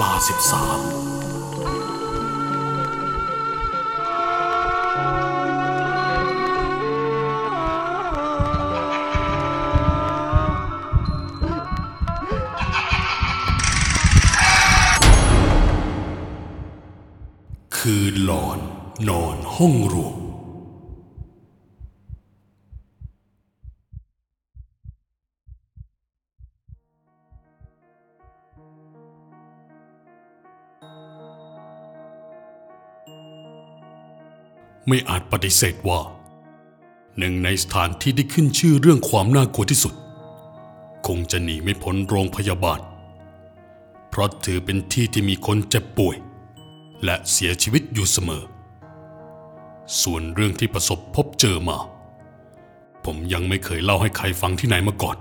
ลาสิบสามคืนหลอนนอนห้องรวม ไม่อาจปฏิเสธว่า หนึ่งในสถานที่ที่ขึ้นชื่อเรื่องความน่ากลัวที่สุด คงจะหนีไม่พ้นโรงพยาบาล เพราะถือเป็นที่ที่มีคนเจ็บป่วย และเสียชีวิตอยู่เสมอ ส่วนเรื่องที่ประสบพบเจอมา ผมยังไม่เคยเล่าให้ใครฟังที่ไหนมาก่อน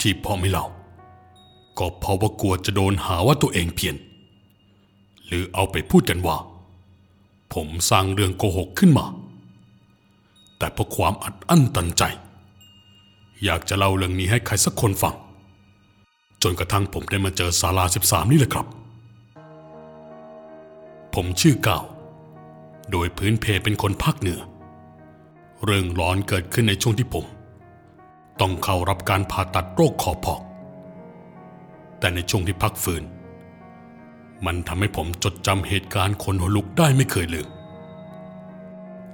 ที่พ่อไม่เล่าก็เพราะว่ากลัวจะโดนหาว่าตัวเองเพี้ยน หรือเอาไปพูดกันว่า ผมสร้างเรื่องโกหกขึ้นมา แต่เพราะความอัดอั้นตันใจ อยากจะเล่าเรื่องนี้ให้ใครสักคนฟัง จนกระทั่งผมได้มาเจอศาลา13นี่แหละครับ ผมชื่อก้าวโดยพื้นเพเป็นคนภาคเหนือ เรื่องร้อนเกิดขึ้นในช่วงที่ผม ต้องเข้ารับการผ่าตัดโรคคอพอก แต่ในช่วงที่พักฟื้น มันทำให้ผมจดจำเหตุการณ์คนหัวลุกได้ไม่เคยลืม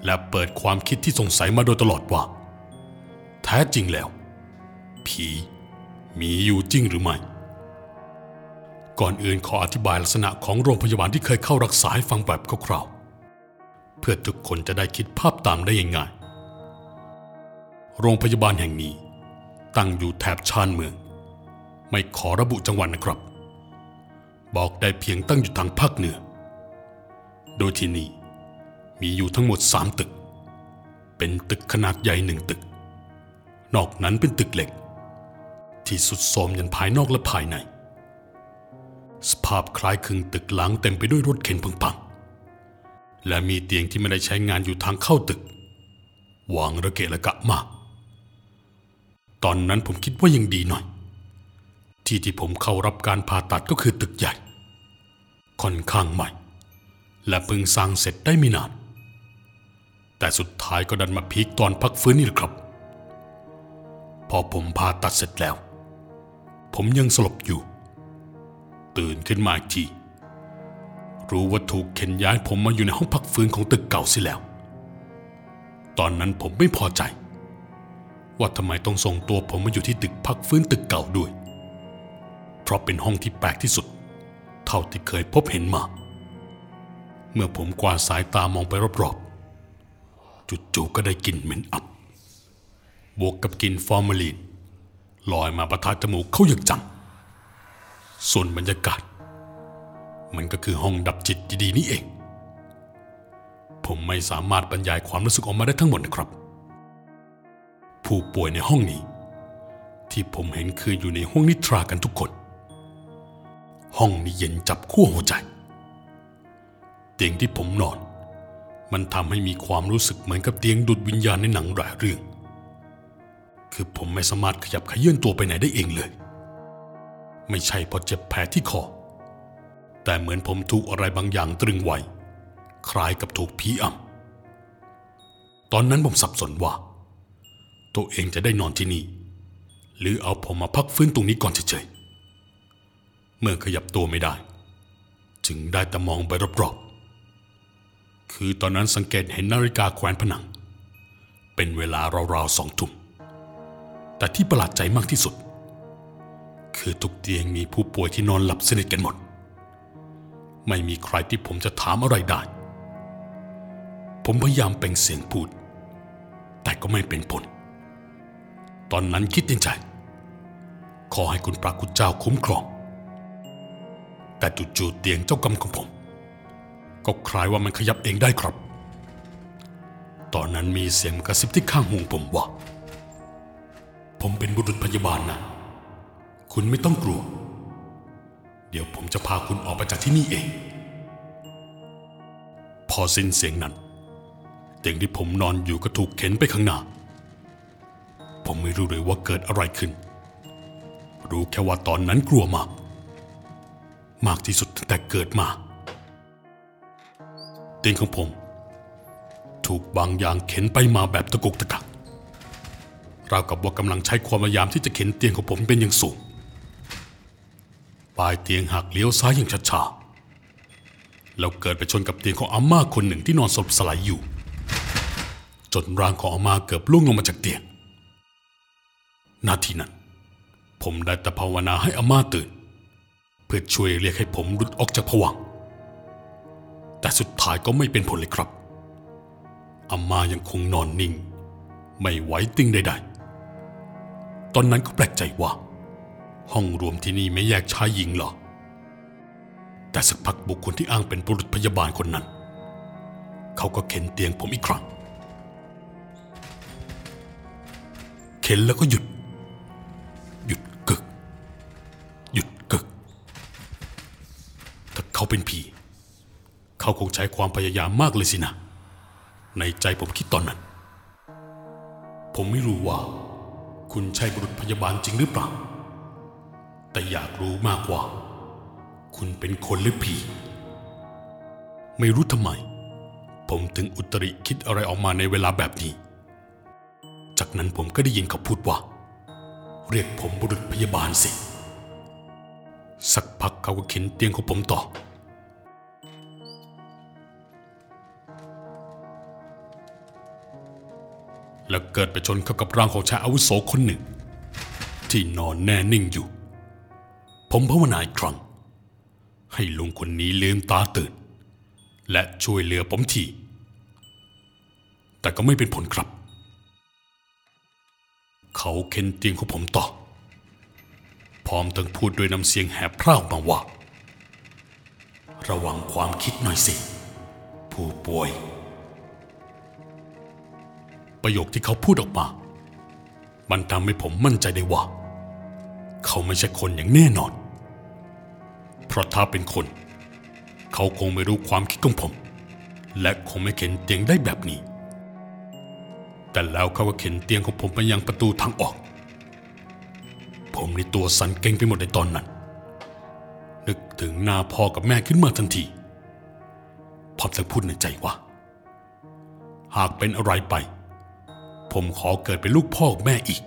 และเปิดความคิดที่สงสัยมาโดยตลอดว่า แท้จริงแล้ว ผีมีอยู่จริงหรือไม่ ก่อนอื่นขออธิบายลักษณะของโรงพยาบาลที่เคยเข้ารักษาให้ฟังแบบคร่าวๆ เพื่อทุกคนจะได้คิดภาพตามได้ง่ายๆโรงพยาบาลแห่งนี้ ตั้งอยู่แถบชานเมือง ไม่ขอระบุจังหวัดนะครับ บอกได้เพียงตั้งอยู่ทางภาคเหนือ โดยที่นี่มีอยู่ทั้งหมดสามตึก เป็นตึกขนาดใหญ่หนึ่งตึก นอกนั้นเป็นตึกเหล็ก ที่สุดโทมยันภายนอกและภายใน สภาพคล้ายคลึงตึกหลังเต็มไปด้วยรถเข็นพังๆ และมีเตียงที่ไม่ได้ใช้งานอยู่ทางเข้าตึก วางระเกะระกะมาก ตอนนั้นผมคิดว่ายังดีหน่อยที่ที่ผมเข้ารับการผ่าตัดก็คือตึกใหญ่ ค่อนข้างใหม่ และเพิ่งสร้างเสร็จได้ไม่นาน แต่สุดท้ายก็ดันมาพีคตอนพักฟื้นนี่แหละครับ พอผมผ่าตัดเสร็จแล้ว ผมยังสลบอยู่ ตื่นขึ้นมาอีกที รู้ว่าถูกเข็นย้ายผมมาอยู่ในห้องพักฟื้นของตึกเก่าสิแล้ว ตอนนั้นผมไม่พอใจ ว่าทำไมต้องส่งตัวผมมาอยู่ที่ตึกพักฟื้นตึกเก่าด้วย เพราะเป็นห้องที่แปลกที่สุด เท่าที่เคยพบเห็นมา เมื่อผมกวาดสายตามองไปรอบๆจู่ๆก็ได้กลิ่นเหม็นอับ บวกกับกลิ่นฟอร์มาลีนลอยมาประทะจมูกเขาอย่างจัง ส่วนบรรยากาศ มันก็คือห้องดับจิตดีๆนี่เอง ผมไม่สามารถบรรยายความรู้สึกออกมาได้ทั้งหมดนะครับ ผู้ป่วยในห้องนี้ ที่ผมเห็นคืออยู่ในห้องนิทรากันทุกคน ห้องนี้เย็นจับขั้วหัวใจ เตียงที่ผมนอน มันทำให้มีความรู้สึกเหมือนกับเตียงดูดวิญญาณในหนังหลายเรื่อง คือผมไม่สามารถขยับขยื่นตัวไปไหนได้เองเลย ไม่ใช่เพราะเจ็บแผลที่คอ แต่เหมือนผมถูกอะไรบางอย่างตรึงไว้ คล้ายกับถูกผีอำตอนนั้นผมสับสนว่า ตัวเองจะได้นอนที่นี่ หรือเอาผมมาพักฟื้นตรงนี้ก่อนเฉย เมื่อขยับตัวไม่ได้ จึงได้แต่มองไปรอบๆคือตอนนั้นสังเกตเห็นนาฬิกาแขวนผนัง เป็นเวลาราวๆสองทุ่ม แต่ที่ประหลาดใจมากที่สุด คือทุกเตียงมีผู้ป่วยที่นอนหลับสนิทกันหมด ไม่มีใครที่ผมจะถามอะไรได้ ผมพยายามเปล่งเสียงพูด แต่ก็ไม่เป็นผล ตอนนั้นคิดในใจ ขอให้คุณพระคุณเจ้าคุ้มครอง แต่จู่ๆเตียงเจ้ากรรมของผม ก็คล้ายว่ามันขยับเองได้ครับ ตอนนั้นมีเสียงกระซิบที่ข้างหูผมว่า ผมเป็นบุรุษพยาบาลนะ คุณไม่ต้องกลัว เดี๋ยวผมจะพาคุณออกไปจากที่นี่เอง พอสิ้นเสียงนั้น เตียงที่ผมนอนอยู่ก็ถูกเข็นไปข้างหน้า ผมไม่รู้เลยว่าเกิดอะไรขึ้น รู้แค่ว่าตอนนั้นกลัวมาก มากที่สุดตั้งแต่เกิดมาเตียงของผม ถูกบางอย่างเข็นไปมาแบบตะกุกตะกักราวกับว่ากำลังใช้ความพยายามที่จะเข็นเตียงของผมเป็นอย่างสูง ปลายเตียงหักเลี้ยวซ้ายอย่างช้าๆแล้วเกิดไปชนกับเตียงของอาม่าคนหนึ่งที่นอนสลบสลายอยู่ จนร่างของอาม่าเกือบล่วงลงมาจากเตียง นาทีนั้น ผมได้แต่ภาวนาให้อาม่าตื่น เพื่อช่วยเรียกให้ผมหลุดออกจากผวัง แต่สุดท้ายก็ไม่เป็นผลเลยครับอามายังคงนอนนิ่ง ไม่ไหวติงใดๆ ตอนนั้นก็แปลกใจว่า ห้องรวมที่นี่ไม่แยกชายหญิงเหรอ แต่สักพักบุคคลที่อ้างเป็นบุรุษพยาบาลคนนั้น เขาก็เข็นเตียงผมอีกครั้ง เข็นแล้วก็หยุด ใช้ความพยายามมากเลยสินะ ในใจผมคิดตอนนั้น ผมไม่รู้ว่า คุณใช่บุรุษพยาบาลจริงหรือเปล่า แต่อยากรู้มากกว่า คุณเป็นคนหรือผี ไม่รู้ทำไม ผมถึงอุตริคิดอะไรออกมาในเวลาแบบนี้ จากนั้นผมก็ได้ยินเขาพูดว่า เรียกผมบุรุษพยาบาลสิ สักพักเขาก็เข็นเตียงของผมต่อ แล้วเกิดไปชนเข้ากับร่างของชายอาวุโสคนหนึ่ง ที่นอนแน่นิ่งอยู่ ผมภาวนาอีกครั้ง ให้ลุงคนนี้ลืมตาตื่น และช่วยเหลือผมทีแต่ก็ไม่เป็นผลครับ เขาเค้นเตียงของผมต่อ พร้อมทั้งพูดด้วยน้ำเสียงแหบพร่ามาว่า ระวังความคิดหน่อยสิ ผู้ป่วย ประโยคที่เขาพูดออกมา มันทำให้ผมมั่นใจได้ว่า เขาไม่ใช่คนอย่างแน่นอน เพราะถ้าเป็นคน เขาคงไม่รู้ความคิดของผม และคงไม่เข็นเตียงได้แบบนี้ แต่แล้วเขาก็เข็นเตียงของผมไปยังประตูทางออก ผมในตัวสั่นเกร็งไปหมดในตอนนั้น นึกถึงหน้าพ่อกับแม่ขึ้นมาทันทีพร้อมทั้งพูดในใจว่า หากเป็นอะไรไป ผมขอเกิดเป็นลูกพ่อแม่อีก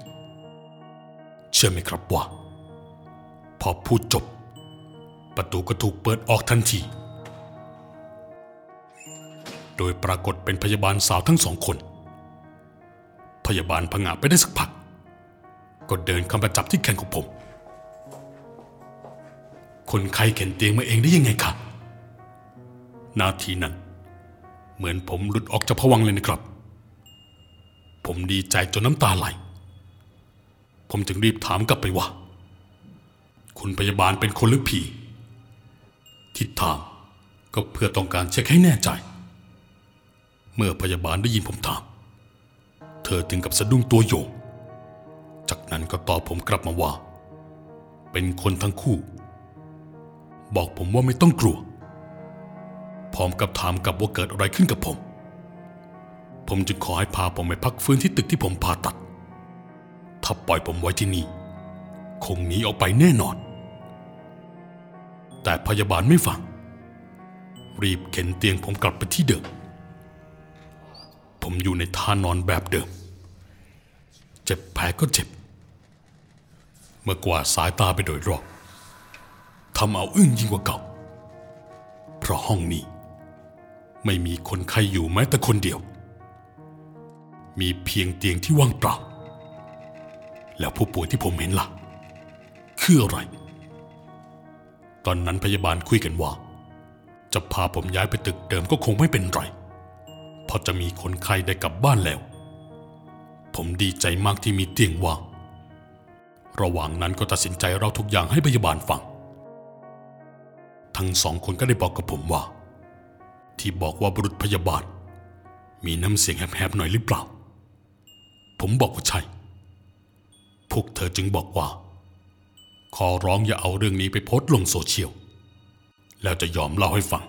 เชื่อไหมครับว่า พอพูดจบ ประตูก็ถูกเปิดออกทันที โดยปรากฏเป็นพยาบาลสาวทั้งสองคน พยาบาลผงาไปได้สักพัก ก็เดินเข้ามาจับที่แขนของผม คนไข้เข็นเตียงมาเองได้ยังไงคะนาทีนั้น เหมือนผมหลุดออกจากผวังเลยนะครับ ผมดีใจจนน้ำตาไหล ผมจึงรีบถามกลับไปว่า คุณพยาบาลเป็นคนหรือผี ที่ถามก็เพื่อต้องการเช็คให้แน่ใจ เมื่อพยาบาลได้ยินผมถาม เธอถึงกับสะดุ้งตัวโยง จากนั้นก็ตอบผมกลับมาว่า เป็นคนทั้งคู่ บอกผมว่าไม่ต้องกลัว พร้อมกับถามกลับว่าเกิดอะไรขึ้นกับผม ผมจึงขอให้พาผมไปพักฟื้นที่ตึกที่ผมผ่าตัด ถ้าปล่อยผมไว้ที่นี่ คงหนีออกไปแน่นอน แต่พยาบาลไม่ฟัง รีบเข็นเตียงผมกลับไปที่เดิม ผมอยู่ในท่านอนแบบเดิม เจ็บแผลก็เจ็บ เมื่อกว่าสายตาไปโดยรอบทำเอาอึ้งยิ่งกว่าเก่า เพราะห้องนี้ ไม่มีคนไข้อยู่แม้แต่คนเดียว มีเพียงเตียงที่ว่างเปล่า แล้วผู้ป่วยที่ผมเห็นล่ะ คืออะไร ตอนนั้นพยาบาลคุยกันว่า จะพาผมย้ายไปตึกเดิมก็คงไม่เป็นไร เพราะจะมีคนไข้ได้กลับบ้านแล้ว ผมดีใจมากที่มีเตียงว่างระหว่างนั้นก็ตัดสินใจเล่าทุกอย่างให้พยาบาลฟัง ทั้งสองคนก็ได้บอกกับผมว่า ที่บอกว่าบุรุษพยาบาล มีน้ำเสียงแหบๆหน่อยหรือเปล่า ผมบอกว่าใช่ พวกเธอจึงบอกว่า ขอร้องอย่าเอาเรื่องนี้ไปโพสต์ลงโซเชียล แล้วจะยอมเล่าให้ฟัง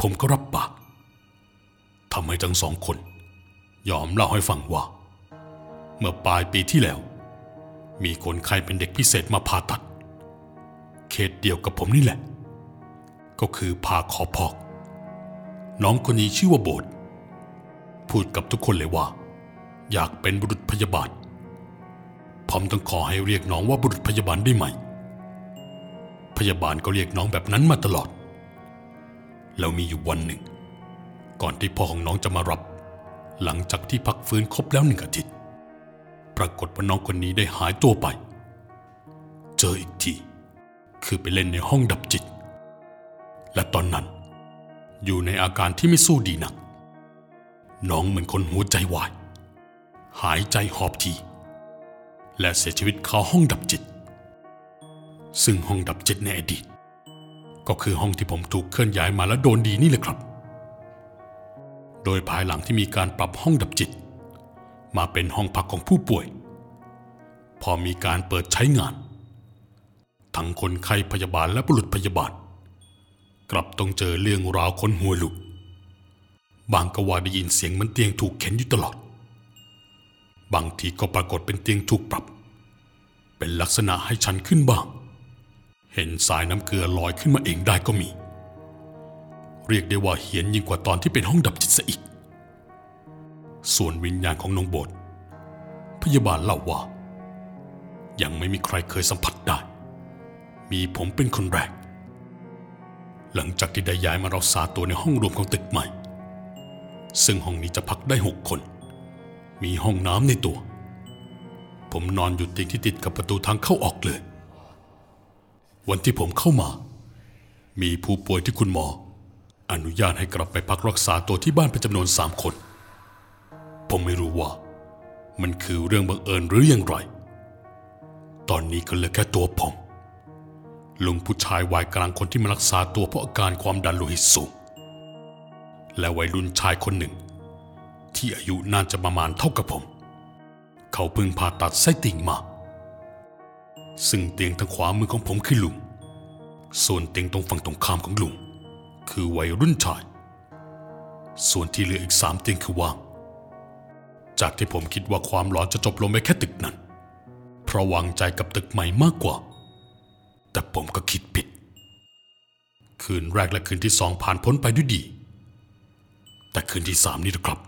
ผมก็รับปากทำให้ทั้งสองคน ยอมเล่าให้ฟังว่า เมื่อปลายปีที่แล้ว มีคนไข้เป็นเด็กพิเศษมาผ่าตัด เขตเดียวกับผมนี่แหละ ก็คือพาขอพอก น้องคนนี้ชื่อว่าโบสพูดกับทุกคนเลยว่า อยากเป็นบุรุษพยาบาลผมต้องขอให้เรียกน้องว่าบุรุษพยาบาลได้ไหม พยาบาลก็เรียกน้องแบบนั้นมาตลอด แล้วมีอยู่วันหนึ่ง ก่อนที่พ่อของน้องจะมารับ หลังจากที่พักฟื้นครบแล้วหนึ่งอาทิตย์ ปรากฏว่าน้องคนนี้ได้หายตัวไป เจออีกที คือไปเล่นในห้องดับจิต และตอนนั้น อยู่ในอาการที่ไม่สู้ดีนัก น้องเหมือนคนหัวใจวาย หายใจหอบทีและเสียชีวิตคาห้องดับจิต ซึ่งห้องดับจิตในอดีต ก็คือห้องที่ผมถูกเคลื่อนย้ายมาแล้วโดนดีนี่แหละครับ โดยภายหลังที่มีการปรับห้องดับจิต มาเป็นห้องพักของผู้ป่วย พอมีการเปิดใช้งาน ทั้งคนไข้พยาบาลและบุรุษพยาบาล กลับต้องเจอเรื่องราวคนหัวลุกบางก็ว่าได้ยินเสียงมันเตียงถูกเข็นอยู่ตลอด บางทีก็ปรากฏเป็นเตียงถูกปรับ เป็นลักษณะให้ชันขึ้นบ้าง เห็นสายน้ำเกลือลอยขึ้นมาเองได้ก็มี เรียกได้ว่าเหียนยิ่งกว่าตอนที่เป็นห้องดับจิตซะอีก ส่วนวิญญาณของน้องโบทพยาบาลเล่าว่า ยังไม่มีใครเคยสัมผัสได้ มีผมเป็นคนแรก หลังจากที่ได้ย้ายมารักษาตัวในห้องรวมของตึกใหม่ ซึ่งห้องนี้จะพักได้หกคน มีห้องน้ำในตัว ผมนอนอยู่เตียงที่ติดกับประตูทางเข้าออกเลย วันที่ผมเข้ามา มีผู้ป่วยที่คุณหมอ อนุญาตให้กลับไปพักรักษาตัวที่บ้านเป็นจำนวนสามคน ผมไม่รู้ว่า มันคือเรื่องบังเอิญหรืออย่างไร ตอนนี้ก็เหลือแค่ตัวผมลุงผู้ชายวัยกลางคนที่มารักษาตัวเพราะอาการความดันโลหิตสูง และวัยรุ่นชายคนหนึ่ง ที่อายุน่าจะประมาณเท่ากับผม เขาเพิ่งผ่าตัดไส้ติ่งมา ซึ่งเตียงทางขวามือของผมคือลุง ส่วนเตียงตรงฝั่งตรงข้ามของลุง คือวัยรุ่นชาย ส่วนที่เหลืออีกสามเตียงคือว่าง จากที่ผมคิดว่าความร้อนจะจบลงไปแค่ตึกนั้น เพราะวางใจกับตึกใหม่มากกว่า แต่ผมก็คิดผิด คืนแรกและคืนที่สองผ่านพ้นไปด้วยดี แต่คืนที่สามนี่นะครับ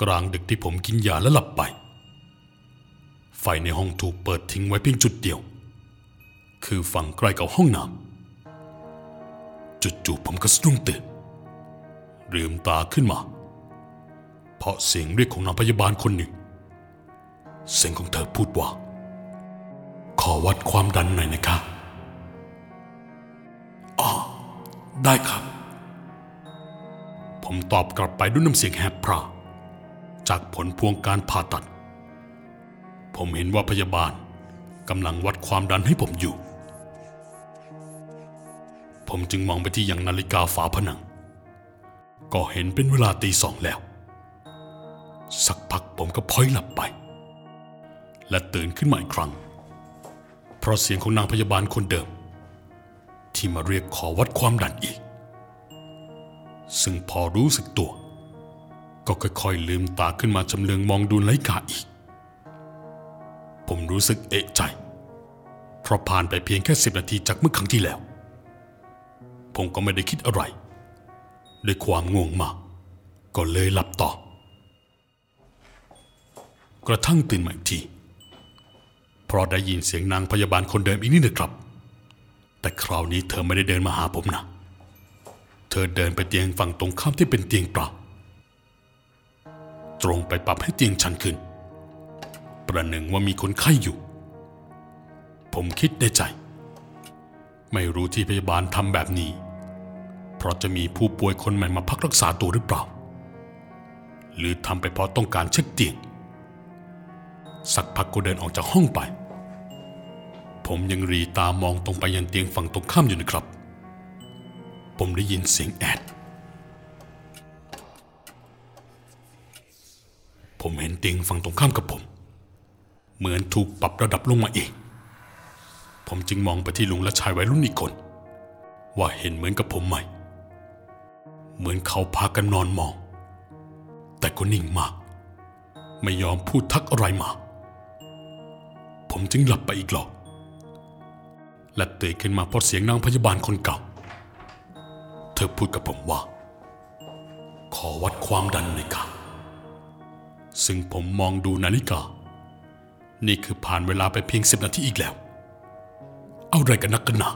กลางดึกที่ผมกินยาและหลับไป ไฟในห้องถูกเปิดทิ้งไว้เพียงจุดเดียว คือฝั่งใกล้กับห้องน้ำจู่ๆผมก็สะดุ้งตื่นลืมตาขึ้นมา เพราะเสียงเรียกของนางพยาบาลคนหนึ่ง เสียงของเธอพูดว่า ขอวัดความดันหน่อยนะคะอ๋อได้ครับ ผมตอบกลับไปด้วยน้ำเสียงแหบพร่า จากผลพวงการผ่าตัด ผมเห็นว่าพยาบาลกำลังวัดความดันให้ผมอยู่ ผมจึงมองไปที่ยังนาฬิกาฝาผนัง ก็เห็นเป็นเวลาตีสองแล้ว สักพักผมก็พลอยหลับไป และตื่นขึ้นมาอีกครั้ง เพราะเสียงของนางพยาบาลคนเดิม ที่มาเรียกขอวัดความดันอีก ซึ่งพอรู้สึกตัว ก็ค่อยๆลืมตาขึ้นมาจำเลืองมองดูนาฬิกาอีก ผมรู้สึกเอะใจ เพราะผ่านไปเพียงแค่สิบนาทีจากเมื่อครั้งที่แล้ว ผมก็ไม่ได้คิดอะไร ด้วยความง่วงมากก็เลยหลับต่อ กระทั่งตื่นมาอีกที เพราะได้ยินเสียงนางพยาบาลคนเดิมอีกนิดนึ่งครับ แต่คราวนี้เธอไม่ได้เดินมาหาผมนะ เธอเดินไปเตียงฝั่งตรงข้ามที่เป็นเตียงเปล่า ตรงไปปรับให้เตียงชันขึ้น ประหนึ่งว่ามีคนไข้อยู่ ผมคิดในใจ ไม่รู้ที่พยาบาลทำแบบนี้ เพราะจะมีผู้ป่วยคนใหม่มาพักรักษาตัวหรือเปล่า หรือทำไปเพราะต้องการเช็คเตียง สักพักก็เดินออกจากห้องไป ผมยังรีตามองตรงไปยังเตียงฝั่งตรงข้ามอยู่นะครับ ผมได้ยินเสียงแอด ผมเห็นเตียงฝั่งตรงข้ามกับผม เหมือนถูกปรับระดับลงมาเองผมจึงมองไปที่ลุงและชายวัยรุ่นอีกคน ว่าเห็นเหมือนกับผมไหม เหมือนเขาพากันนอนมอง แต่ก็นิ่งมาก ไม่ยอมพูดทักอะไรมา ผมจึงหลับไปอีกหรอกและตื่นขึ้นมาเพราะเสียงนางพยาบาลคนเก่า เธอพูดกับผมว่า ขอวัดความดันหน่อยค่ะ ซึ่งผมมองดูนาฬิกา นี่คือผ่านเวลาไปเพียงสิบนาทีอีกแล้ว เอาอะไรกันนักกันหนา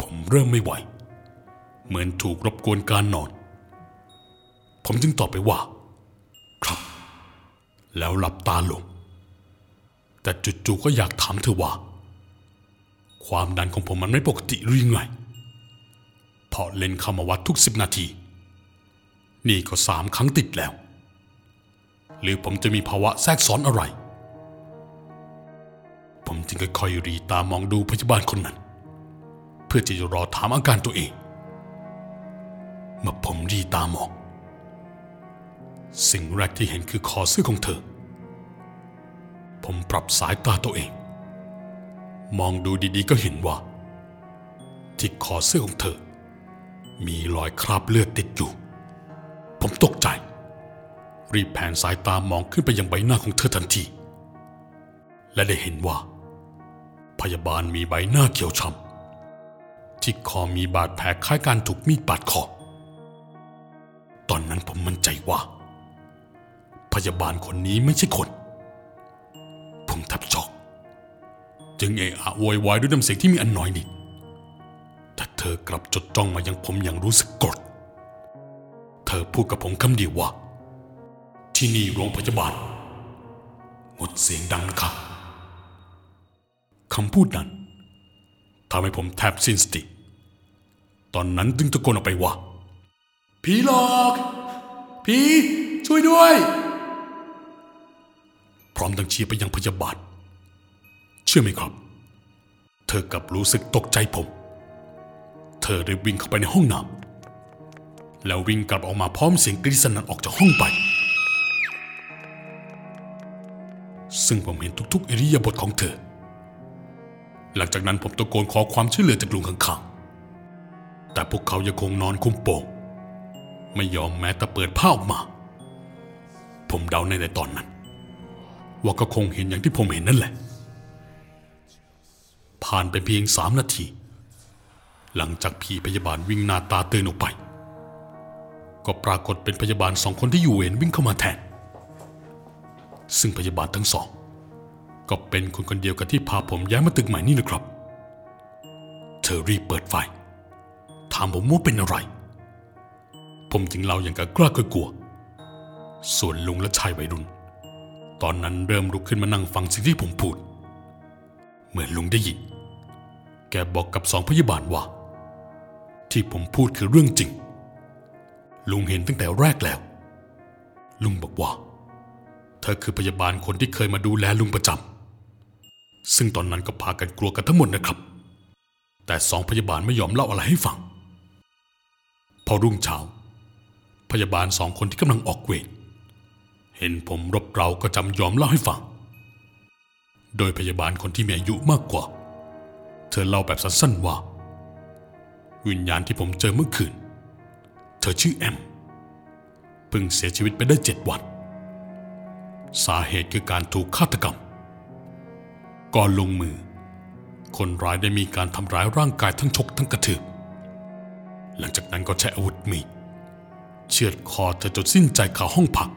ผมเริ่มไม่ไหว เหมือนถูกรบกวนการนอน ผมจึงตอบไปว่า ครับ แล้วหลับตาลง แต่จู่ๆก็อยากถามเธอว่า ความดันของผมมันไม่ปกติหรือยังไงเพราะเล่นเข้ามาวัดทุกสิบนาที นี่ก็สามครั้งติดแล้ว หรือผมจะมีภาวะแทรกซ้อนอะไร ผมจึงค่อยๆรีตามองดูพยาบาลคนนั้น เพื่อจะรอถามอาการตัวเอง เมื่อผมรีตามอง สิ่งแรกที่เห็นคือคอเสื้อของเธอ ผมปรับสายตาตัวเอง มองดูดีๆก็เห็นว่า ที่คอเสื้อของเธอ มีรอยคราบเลือดติดอยู่ ผมตกใจ รีบแผนสายตามองขึ้นไปยังใบหน้าของเธอทันที และได้เห็นว่า พยาบาลมีใบหน้าเขียวช้ำที่คอมีบาดแผลคล้ายการถูกมีดบาดคอ ตอนนั้นผมมั่นใจว่า พยาบาลคนนี้ไม่ใช่คน ผมแทบช็อกจึงเอะอะโวยวายด้วยน้ำเสียงที่มีอันน้อยนิดแต่เธอกลับจดจ้องมายังผมอย่างรู้สึกกรธเธอพูดกับผมคำเดียวว่า ที่นี่โรงพยาบาลงดเสียงดังครับคำพูดนั้นทำให้ผมแทบสิ้นสติ ตอนนั้นจึงตะโกนออกไปว่า ผีหลอก ผีช่วยด้วย พร้อมดังเชียร์ไปยังพยาบาล เชื่อไหมครับ เธอกลับรู้สึกตกใจผม เธอได้วิ่งเข้าไปในห้องน้ำแล้ววิ่งกลับออกมาพร้อมเสียงกรีดสนั่นออกจากห้องไป ซึ่งผมเห็นทุกๆอิริยาบถของเธอ หลังจากนั้นผมตะโกนขอความช่วยเหลือจากลุงข้างๆ แต่พวกเขายังคงนอนคุมโปงไม่ยอมแม้แต่เปิดผ้าออกมา ผมเดาในในตอนนั้น ว่าก็คงเห็นอย่างที่ผมเห็นนั่นแหละ ผ่านไปเพียงสามนาที หลังจากพี่พยาบาลวิ่งหน้าตาตื่นออกไป ก็ปรากฏเป็นพยาบาลสองคนที่อยู่เวรวิ่งเข้ามาแทน ซึ่งพยาบาลทั้งสอง ก็เป็นคนคนเดียวกับที่พาผมย้ายมาตึกใหม่นี่นะครับ เธอรีบเปิดไฟ ถามผมว่าเป็นอะไร ผมจึงเล่าอย่างกับกล้ากลัว ส่วนลุงและชายวัยรุ่น ตอนนั้นเริ่มลุกขึ้นมานั่งฟังสิ่งที่ผมพูดเมื่อลุงได้ยิน แกบอกกับสองพยาบาลว่า ที่ผมพูดคือเรื่องจริง ลุงเห็นตั้งแต่แรกแล้ว ลุงบอกว่า ธอคือพยาบาลคนที่เคยมาดูแลลุงประจำซึ่งตอนนั้นก็พากันกลัวกันทั้งหมดนะครับ แต่สองพยาบาลไม่ยอมเล่าอะไรให้ฟัง พอรุ่งเช้า พยาบาลสองคนที่กำลังออกเวรเห็นผมรบเราก็จำยอมเล่าให้ฟัง โดยพยาบาลคนที่มีอายุมากกว่า เธอเล่าแบบสั้นๆว่า วิญญาณที่ผมเจอเมื่อคืน เธอชื่อแอมเพิ่งเสียชีวิตไปได้เจ็ดวัน สาเหตุคือการถูกฆาตกรรม ก่อนลงมือ คนร้ายได้มีการทำร้ายร่างกายทั้งชกทั้งกระทืบหลังจากนั้นก็ใช้อาวุธมีดเชือดคอเธอจนสิ้นใจคาห้องพัก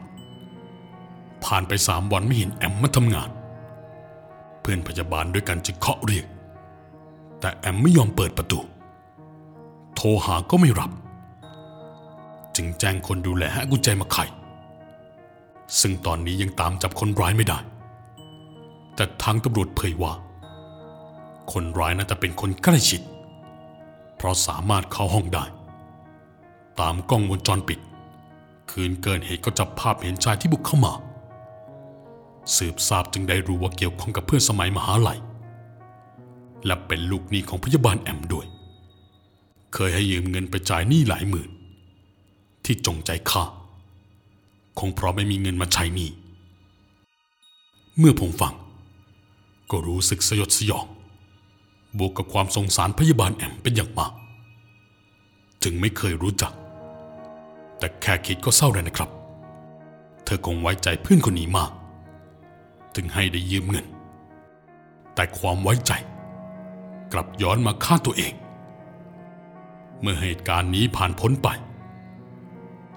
ผ่านไปสามวันไม่เห็นแอมมาทำงาน เพื่อนพยาบาลด้วยกันจึงเคาะเรียก แต่แอมไม่ยอมเปิดประตู โทรหาก็ไม่รับ จึงแจ้งคนดูแลให้กุญแจมาไข ซึ่งตอนนี้ยังตามจับคนร้ายไม่ได้ แต่ทางตำรวจเผยว่า คนร้ายน่าจะเป็นคนใกล้ชิด เพราะสามารถเข้าห้องได้ ตามกล้องวงจรปิด คืนเกินเหตุก็จับภาพเห็นชายที่บุกเข้ามา สืบทราบจึงได้รู้ว่าเกี่ยวข้องกับเพื่อนสมัยมหาลัย และเป็นลูกหนี้ของพยาบาลแอมด้วย เคยให้ยืมเงินไปจ่ายหนี้หลายหมื่น ที่จงใจฆ่า คงเพราะไม่มีเงินมาใช้หนี้เมื่อผมฟัง ก็รู้สึกสยดสยอง บวกกับความสงสารพยาบาลแอมเป็นอย่างมากถึงไม่เคยรู้จัก แต่แค่คิดก็เศร้าเลยนะครับ เธอคงไว้ใจเพื่อนคนนี้มาก ถึงให้ได้ยืมเงิน แต่ความไว้ใจ กลับย้อนมาฆ่าตัวเอง เมื่อเหตุการณ์นี้ผ่านพ้นไป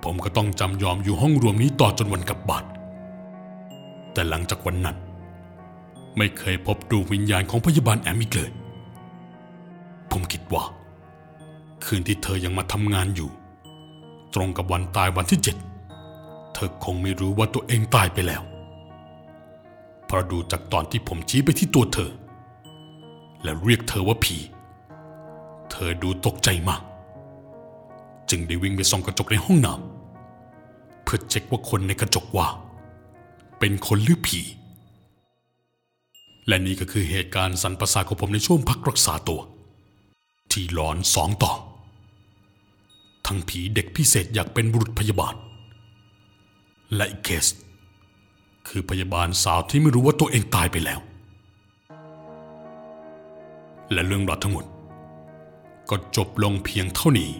ผมก็ต้องจำยอมอยู่ห้องรวมนี้ต่อจนวันกลับบ้านแต่หลังจากวันนั้น ไม่เคยพบดวงวิญญาณของพยาบาลแอมอีกเลย ผมคิดว่า คืนที่เธอยังมาทำงานอยู่ ตรงกับวันตายวันที่เจ็ดเธอคงไม่รู้ว่าตัวเองตายไปแล้วเพราะดูจากตอนที่ผมชี้ไปที่ตัวเธอ และเรียกเธอว่าผี เธอดูตกใจมาก จึงได้วิ่งไปส่องกระจกในห้องน้ำเพื่อเช็คว่าคนในกระจกว่า เป็นคนหรือผี และนี่ก็คือเหตุการณ์สันประสาทของผมในช่วงพักรักษาตัว ที่หลอนสองต่อ ทั้งผีเด็กพิเศษอยากเป็นบุรุษพยาบาล และอีกเคส คือพยาบาลสาวที่ไม่รู้ว่าตัวเองตายไปแล้ว และเรื่องราวทั้งหมดก็จบลงเพียงเท่านี้